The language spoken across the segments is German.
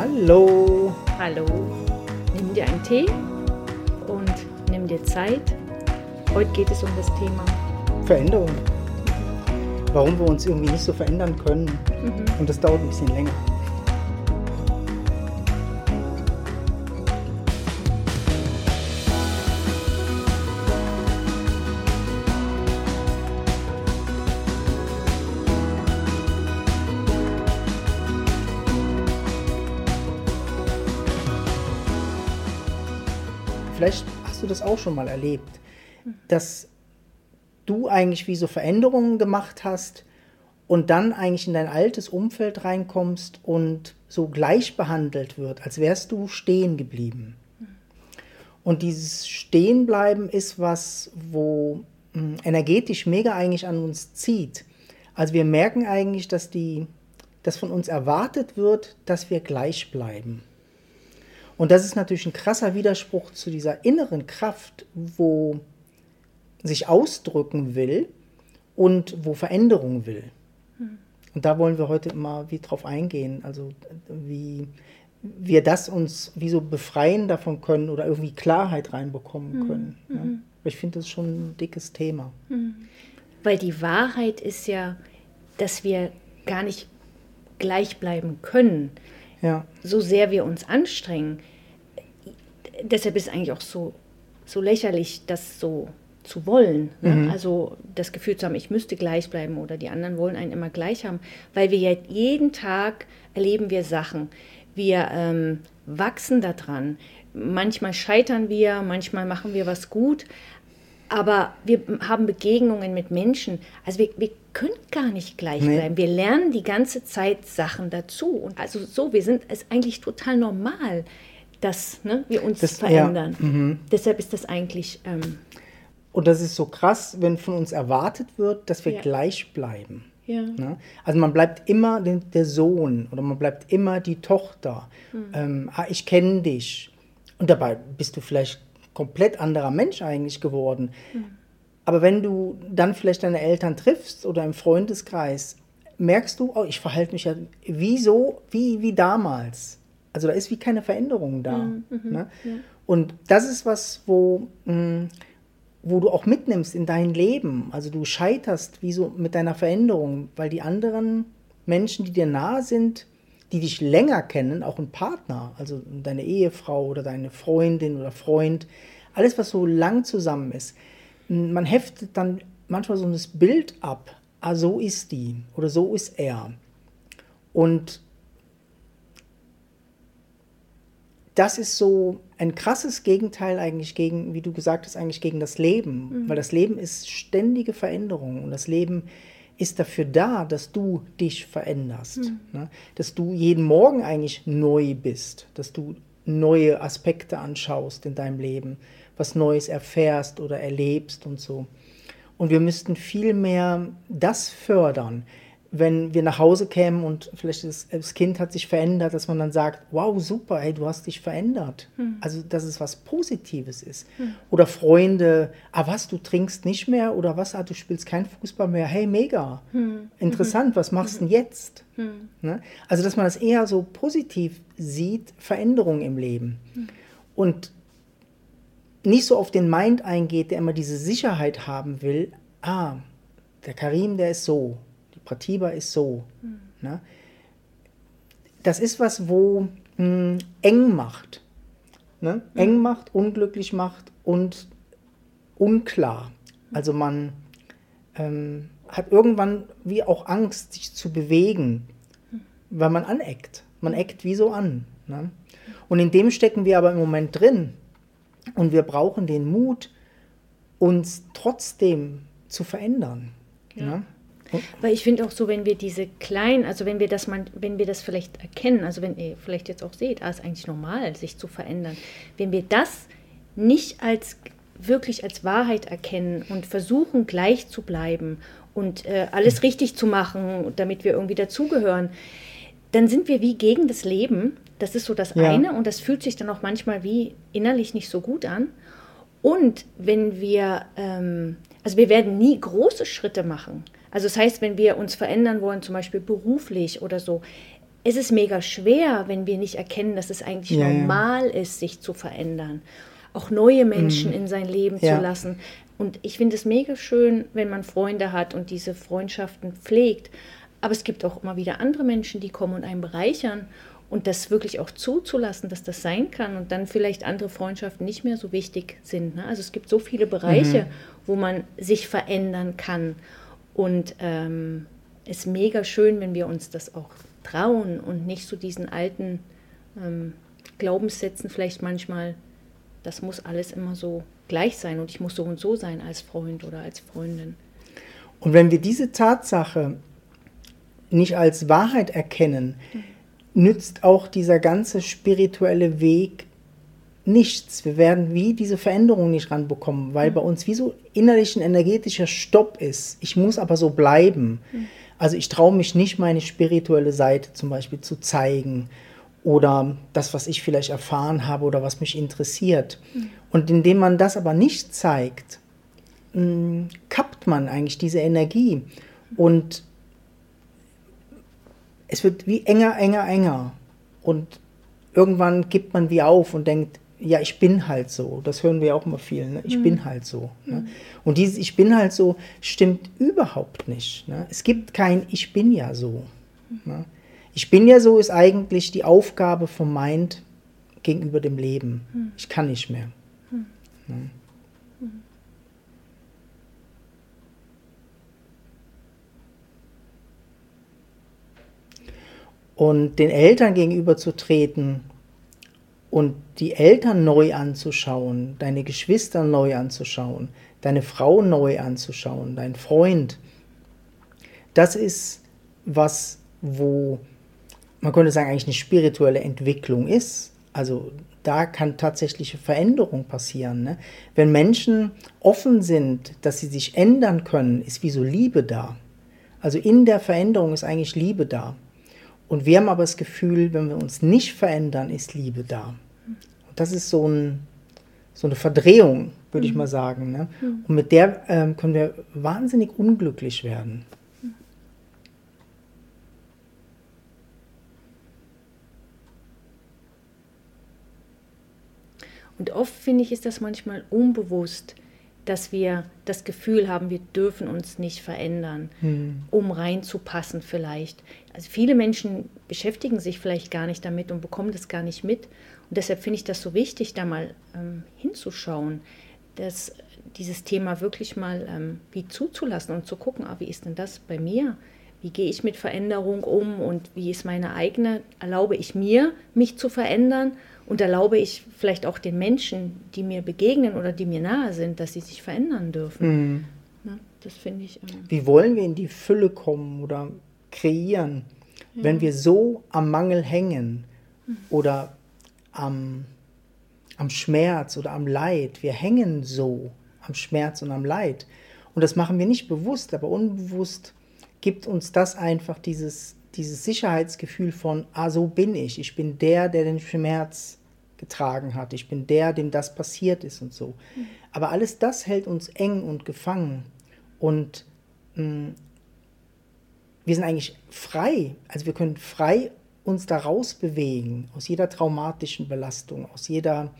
Hallo. Hallo. Nimm dir einen Tee und nimm dir Zeit. Heute geht es um das Thema Veränderung. Warum wir uns irgendwie nicht so verändern können. Mhm. Und das dauert ein bisschen länger. Vielleicht hast du das auch schon mal erlebt, dass du eigentlich wie so Veränderungen gemacht hast und dann eigentlich in dein altes Umfeld reinkommst und so gleich behandelt wird, als wärst du stehen geblieben. Und dieses Stehenbleiben ist was, wo hm, energetisch mega eigentlich an uns zieht. Also wir merken eigentlich, dass die, dass von uns erwartet wird, dass wir gleich bleiben. Und das ist natürlich ein krasser Widerspruch zu dieser inneren Kraft, wo sich ausdrücken will und wo Veränderung will. Hm. Und da wollen wir heute mal wie drauf eingehen, also wie wir das uns wie so befreien davon können oder irgendwie Klarheit reinbekommen hm. können. Mhm. Ja. Ich finde das schon ein dickes Thema. Mhm. Weil die Wahrheit ist ja, dass wir gar nicht gleich bleiben können ja. so sehr wir uns anstrengen. Deshalb ist es eigentlich auch so, so lächerlich, das so zu wollen. Ne? Mhm. Also das Gefühl zu haben, ich müsste gleich bleiben oder die anderen wollen einen immer gleich haben, weil wir ja jeden Tag erleben wir Sachen. Wir ähm, wachsen daran. Manchmal scheitern wir, manchmal machen wir was gut, aber wir haben Begegnungen mit Menschen. Also wir, wir können gar nicht gleich nee. bleiben. Wir lernen die ganze Zeit Sachen dazu. Und also so, wir sind es eigentlich total normal, dass ne, wir uns das, verändern. Ja, mhm. Deshalb ist das eigentlich. Ähm, und das ist so krass, wenn von uns erwartet wird, dass wir ja. gleich bleiben. Ja. Ne? Also man bleibt immer der Sohn oder man bleibt immer die Tochter. Mhm. Ähm, ah, ich kenne dich. Und dabei bist du vielleicht komplett anderer Mensch eigentlich geworden. Mhm. Aber wenn du dann vielleicht deine Eltern triffst oder im Freundeskreis, merkst du, oh, ich verhalte mich ja wie so, wie, wie damals. Also da ist wie keine Veränderung da. Mhm, mhm ne? ja. Und das ist was, wo, mh, mm, wo du auch mitnimmst in dein Leben. Also du scheiterst wie so mit deiner Veränderung, weil die anderen Menschen, die dir nahe sind, die dich länger kennen, auch ein Partner, also deine Ehefrau oder deine Freundin oder Freund, alles, was so lang zusammen ist, man heftet dann manchmal so das Bild ab, ah, so ist die oder so ist er. Und das ist so ein krasses Gegenteil eigentlich gegen, wie du gesagt hast, eigentlich gegen das Leben. Mhm. Weil das Leben ist ständige Veränderung und das Leben ist dafür da, dass du dich veränderst. Mhm. Ne? Dass du jeden Morgen eigentlich neu bist, dass du neue Aspekte anschaust in deinem Leben, was Neues erfährst oder erlebst und so. Und wir müssten viel mehr das fördern, wenn wir nach Hause kämen und vielleicht das, das, Kind hat sich verändert, dass man dann sagt, wow, super, hey, du hast dich verändert. Hm. Also, dass es was Positives ist. Hm. Oder Freunde, ah was, du trinkst nicht mehr oder was, ah, du spielst kein Fußball mehr, hey, mega, hm. interessant, was machst du denn jetzt? Hm. Ne? Also, dass man das eher so positiv sieht, Veränderung im Leben. Hm. Und nicht so auf den Mind eingeht, der immer diese Sicherheit haben will, ah, der Karim, der ist so, Pratiba ist so. Mhm. Ne? Das ist was, wo mh, hm, eng macht. Ne? Mhm. Eng macht, unglücklich macht und unklar. Also man ähm, hat irgendwann wie auch Angst, sich zu bewegen, weil man aneckt. Man eckt wie so an. Ne? Und in dem stecken wir aber im Moment drin. Und wir brauchen den Mut, uns trotzdem zu verändern. Ja. Ne? Weil ich finde auch so, wenn wir diese kleinen, also wenn wir das man, wenn wir das vielleicht erkennen, also wenn ihr vielleicht jetzt auch seht, ah, ist eigentlich normal, sich zu verändern. Wenn wir das nicht als wirklich als Wahrheit erkennen und versuchen gleich zu bleiben und äh, alles richtig zu machen, damit wir irgendwie dazugehören, dann sind wir wie gegen das Leben. Das ist so das ja. eine und das fühlt sich dann auch manchmal wie innerlich nicht so gut an. Und wenn wir, ähm, also wir werden nie große Schritte machen. Also das heißt, wenn wir uns verändern wollen, zum Beispiel beruflich oder so, es ist mega schwer, wenn wir nicht erkennen, dass es eigentlich ja, normal ja. ist, sich zu verändern. Auch neue Menschen mhm. in sein Leben ja. zu lassen. Und ich finde es mega schön, wenn man Freunde hat und diese Freundschaften pflegt. Aber es gibt auch immer wieder andere Menschen, die kommen und einen bereichern. Und das wirklich auch zuzulassen, dass das sein kann und dann vielleicht andere Freundschaften nicht mehr so wichtig sind. Ne? Also es gibt so viele Bereiche, mhm. wo man sich verändern kann. Und ähm, es ist mega schön, wenn wir uns das auch trauen und nicht so diesen alten ähm, Glaubenssätzen vielleicht manchmal, das muss alles immer so gleich sein und ich muss so und so sein als Freund oder als Freundin. Und wenn wir diese Tatsache nicht als Wahrheit erkennen, mhm. nützt auch dieser ganze spirituelle Weg nichts. Wir werden wie diese Veränderung nicht ranbekommen, weil mhm. bei uns wie so innerlich ein energetischer Stopp ist. Ich muss aber so bleiben. Mhm. Also ich traue mich nicht, meine spirituelle Seite zum Beispiel zu zeigen oder das, was ich vielleicht erfahren habe oder was mich interessiert. Mhm. Und indem man das aber nicht zeigt, mh, mm, kappt man eigentlich diese Energie und es wird wie enger, enger, enger. Und irgendwann gibt man wie auf und denkt, ja, ich bin halt so. Das hören wir auch immer viel. Ne? Ich mhm. bin halt so. Ne? Mhm. Und dieses Ich bin halt so stimmt überhaupt nicht. Ne? Es gibt kein Ich bin ja so. Ne? Ich bin ja so ist eigentlich die Aufgabe vom Mind gegenüber dem Leben. Mhm. Ich kann nicht mehr. Mhm. Ne? Mhm. Und den Eltern gegenüber zu treten, und die Eltern neu anzuschauen, deine Geschwister neu anzuschauen, deine Frau neu anzuschauen, dein Freund, das ist was, wo man könnte sagen, eigentlich eine spirituelle Entwicklung ist. Also da kann tatsächliche Veränderung passieren. Ne? Wenn Menschen offen sind, dass sie sich ändern können, ist wie so Liebe da. Also in der Veränderung ist eigentlich Liebe da. Und wir haben aber das Gefühl, wenn wir uns nicht verändern, ist Liebe da. Und das ist so, ein, so eine Verdrehung, würde mhm. ich mal sagen. Ne? Mhm. Und mit der ähm, können wir wahnsinnig unglücklich werden. Und oft finde ich, ist das manchmal unbewusst, dass wir das Gefühl haben, wir dürfen uns nicht verändern, hm. um reinzupassen vielleicht. Also viele Menschen beschäftigen sich vielleicht gar nicht damit und bekommen das gar nicht mit. Und deshalb finde ich das so wichtig, da mal ähm, hinzuschauen, dass dieses Thema wirklich mal ähm, wie zuzulassen und zu gucken, ah, wie ist denn das bei mir? Wie gehe ich mit Veränderung um und wie ist meine eigene? Erlaube ich mir, mich zu verändern und erlaube ich vielleicht auch den Menschen, die mir begegnen oder die mir nahe sind, dass sie sich verändern dürfen. Mhm. Ja, das finde ich. Ähm Wie wollen wir in die Fülle kommen oder kreieren, ja. wenn wir so am Mangel hängen mhm. oder am, am Schmerz oder am Leid? Wir hängen so am Schmerz und am Leid. Und das machen wir nicht bewusst, aber unbewusst gibt uns das einfach dieses, dieses Sicherheitsgefühl von, ah, so bin ich. Ich bin der, der den Schmerz getragen hat. Ich bin der, dem das passiert ist und so. Mhm. Aber alles das hält uns eng und gefangen. Und mh, mm, wir sind eigentlich frei. Also wir können frei uns daraus bewegen, aus jeder traumatischen Belastung, aus jeder,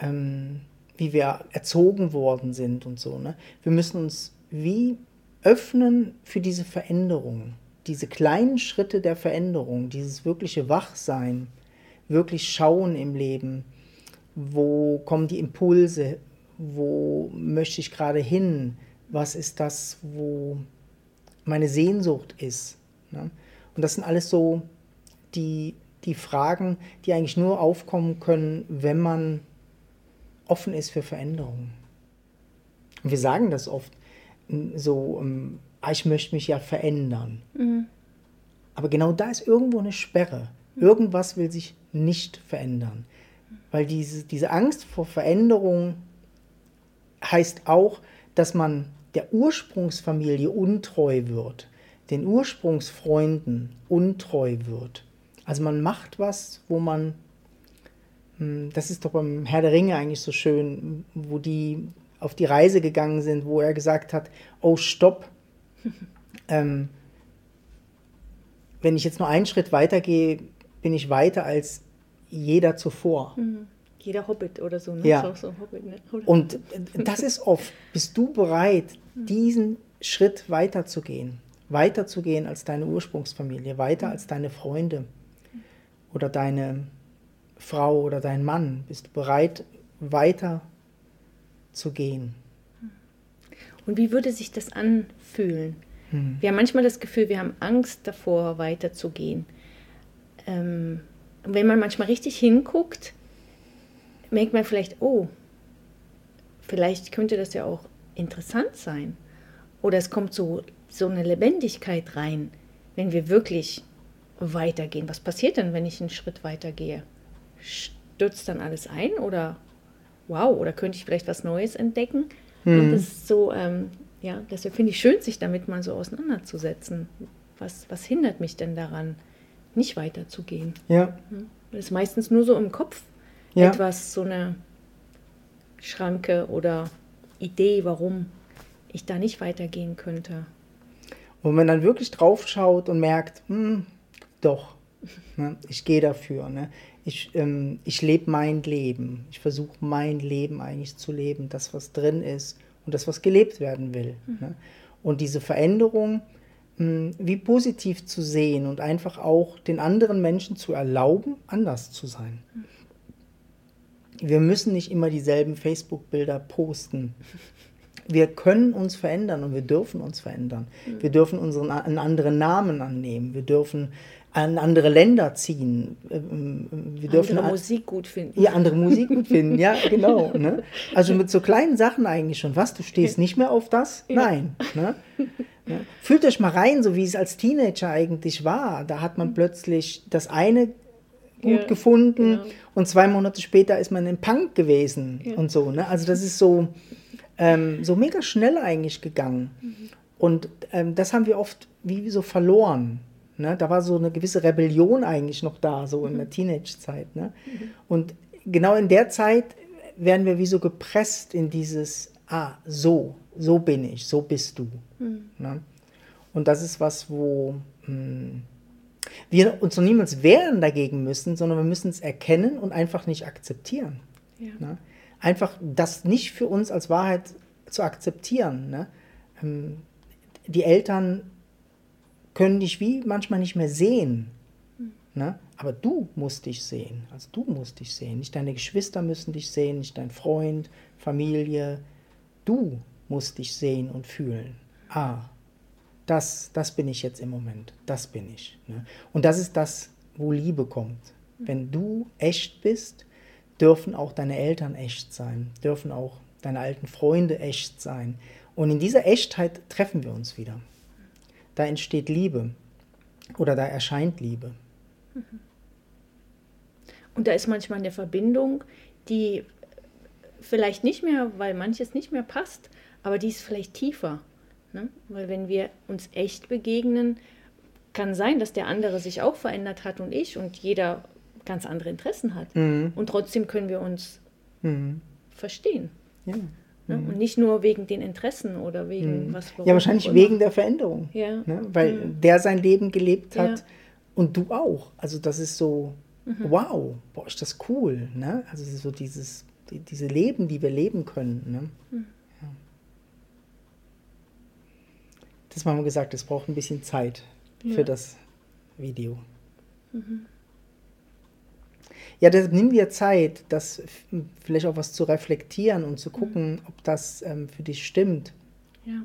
ähm, wie wir erzogen worden sind und so. Ne? Wir müssen uns wie öffnen für diese Veränderung, diese kleinen Schritte der Veränderung, dieses wirkliche Wachsein wirklich schauen im Leben, wo kommen die Impulse, wo möchte ich gerade hin, was ist das, wo meine Sehnsucht ist. Ne? Und das sind alles so die, die Fragen, die eigentlich nur aufkommen können, wenn man offen ist für Veränderungen. Und wir sagen das oft so, ah, ich möchte mich ja verändern. Mhm. Aber genau da ist irgendwo eine Sperre. Irgendwas will sich nicht verändern. Weil diese, diese Angst vor Veränderung heißt auch, dass man der Ursprungsfamilie untreu wird, den Ursprungsfreunden untreu wird. Also man macht was, wo man, hm, das ist doch beim Herr der Ringe eigentlich so schön, wo die auf die Reise gegangen sind, wo er gesagt hat, oh stopp, ähm, wenn ich jetzt nur einen Schritt weitergehe, bin ich weiter als jeder zuvor. Mhm. Jeder Hobbit oder so, ne? Ja. So, Hobbit, ne? Und das ist oft, bist du bereit, mhm. diesen Schritt weiterzugehen? Weiterzugehen als deine Ursprungsfamilie, weiter mhm. als deine Freunde oder deine Frau oder dein Mann? Bist du bereit, weiter zu gehen? Und wie würde sich das anfühlen? Hm. Wir haben manchmal das Gefühl, wir haben Angst davor, weiterzugehen. Ähm, wenn man manchmal richtig hinguckt, merkt man vielleicht, oh, vielleicht könnte das ja auch interessant sein. Oder es kommt so, so eine Lebendigkeit rein, wenn wir wirklich weitergehen. Was passiert denn, wenn ich einen Schritt weitergehe? Stürzt dann alles ein oder wow, oder könnte ich vielleicht was Neues entdecken? Mhm. Und das ist so, ähm, ja, deshalb finde ich schön, sich damit mal so auseinanderzusetzen. Was, was hindert mich denn daran, nicht weiterzugehen? Ja. Das ist meistens nur so im Kopf ja. etwas, so eine Schranke oder Idee, warum ich da nicht weitergehen könnte. Und wenn man dann wirklich drauf schaut und merkt, hm, doch, ne, ich gehe dafür. Ne? Ich, ähm, ich lebe mein Leben. Ich versuche mein Leben eigentlich zu leben, das, was drin ist und das, was gelebt werden will. Mhm. Ne? Und diese Veränderung mh, hm, wie positiv zu sehen und einfach auch den anderen Menschen zu erlauben, anders zu sein. Mhm. Wir müssen nicht immer dieselben Facebook-Bilder posten. Wir können uns verändern und wir dürfen uns verändern. Mhm. Wir dürfen unseren, einen anderen Namen annehmen. Wir dürfen an andere Länder ziehen. Ähm, wir dürfen andere Musik gut finden. Ja, andere Musik gut finden, ja, genau. Ne? Also mit so kleinen Sachen eigentlich schon. Was, du stehst nicht mehr auf das? Ja. Nein. Ne? Ja. Fühlt euch mal rein, so wie es als Teenager eigentlich war. Da hat man plötzlich das eine gut ja, gefunden genau. und zwei Monate später ist man im Punk gewesen und so. Ne? Also das ist so, ähm, so mega schnell eigentlich gegangen. Mhm. Und ähm, das haben wir oft wie so verloren. Ne? Da war so eine gewisse Rebellion eigentlich noch da, so in der mhm. Teenage-Zeit. Ne? Mhm. Und genau in der Zeit werden wir wie so gepresst in dieses, ah, so, so bin ich, so bist du. Mhm. Ne? Und das ist was, wo mh, hm, wir uns noch niemals wehren dagegen müssen, sondern wir müssen es erkennen und einfach nicht akzeptieren. Ja. Ne? Einfach das nicht für uns als Wahrheit zu akzeptieren. Ne? Ähm, die Eltern können dich wie manchmal nicht mehr sehen. Ne? Aber du musst dich sehen. Also du musst dich sehen. Nicht deine Geschwister müssen dich sehen, nicht dein Freund, Familie. Du musst dich sehen und fühlen. Ah, das, das bin ich jetzt im Moment. Das bin ich. Ne? Und das ist das, wo Liebe kommt. Wenn du echt bist, dürfen auch deine Eltern echt sein, dürfen auch deine alten Freunde echt sein. Und in dieser Echtheit treffen wir uns wieder da entsteht Liebe oder da erscheint Liebe. Und da ist manchmal eine Verbindung, die vielleicht nicht mehr, weil manches nicht mehr passt, aber die ist vielleicht tiefer. Ne? Weil wenn wir uns echt begegnen, kann sein, dass der andere sich auch verändert hat und ich und jeder ganz andere Interessen hat. Mhm. Und trotzdem können wir uns mhm. verstehen. Ja. Ne? Mhm. Und nicht nur wegen den Interessen oder wegen mhm. was. Ja, wahrscheinlich wegen der Veränderung. Ja. Ne? Weil mhm. der sein Leben gelebt hat ja. und du auch. Also das ist so, mhm. wow, boah, ist das cool. Ne? Also es ist so dieses, die, diese Leben, die wir leben können. Ne? Mhm. Ja. Das haben wir gesagt, es braucht ein bisschen Zeit für das Video. Mhm. Ja, das nimm dir Zeit, das vielleicht auch was zu reflektieren und zu mhm. gucken, mhm. ob das ähm, für dich stimmt. Ja.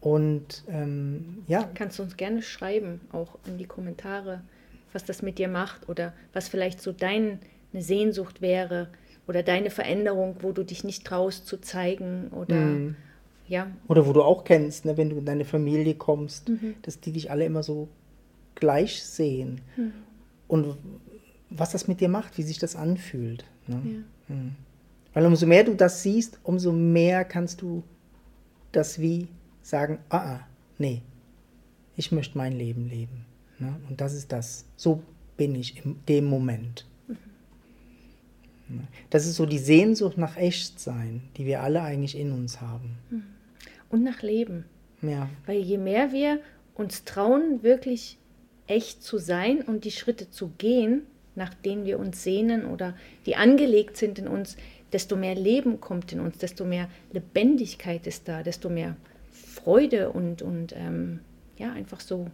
Und ähm, ja. Kannst du uns gerne schreiben, auch in die Kommentare, was das mit dir macht oder was vielleicht so deine Sehnsucht wäre oder deine Veränderung, wo du dich nicht traust zu zeigen oder mhm. ja. Oder wo du auch kennst, ne, wenn du in deine Familie kommst, mhm. dass die dich alle immer so gleich sehen. Mhm. Und was das mit dir macht, wie sich das anfühlt. Ne? Ja. Mhm. Weil umso mehr du das siehst, umso mehr kannst du das wie sagen, ah, ah nee, ich möchte mein Leben leben. Ne? Und das ist das. So bin ich in dem Moment. Mhm. Das ist so die Sehnsucht nach Echtsein, die wir alle eigentlich in uns haben. Mhm. Und nach Leben. Ja. Weil je mehr wir uns trauen, wirklich echt zu sein und die Schritte zu gehen, nach denen wir uns sehnen oder die angelegt sind in uns, desto mehr Leben kommt in uns, desto mehr Lebendigkeit ist da, desto mehr Freude und, und ähm, ja, einfach so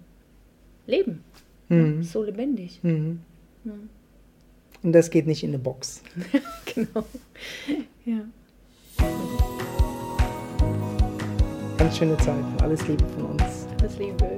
Leben. Mhm. Ja, so lebendig. Mhm. Ja. Und das geht nicht in eine Box. genau. Ja. Ganz schöne Zeit. Alles Liebe von uns. Alles Liebe.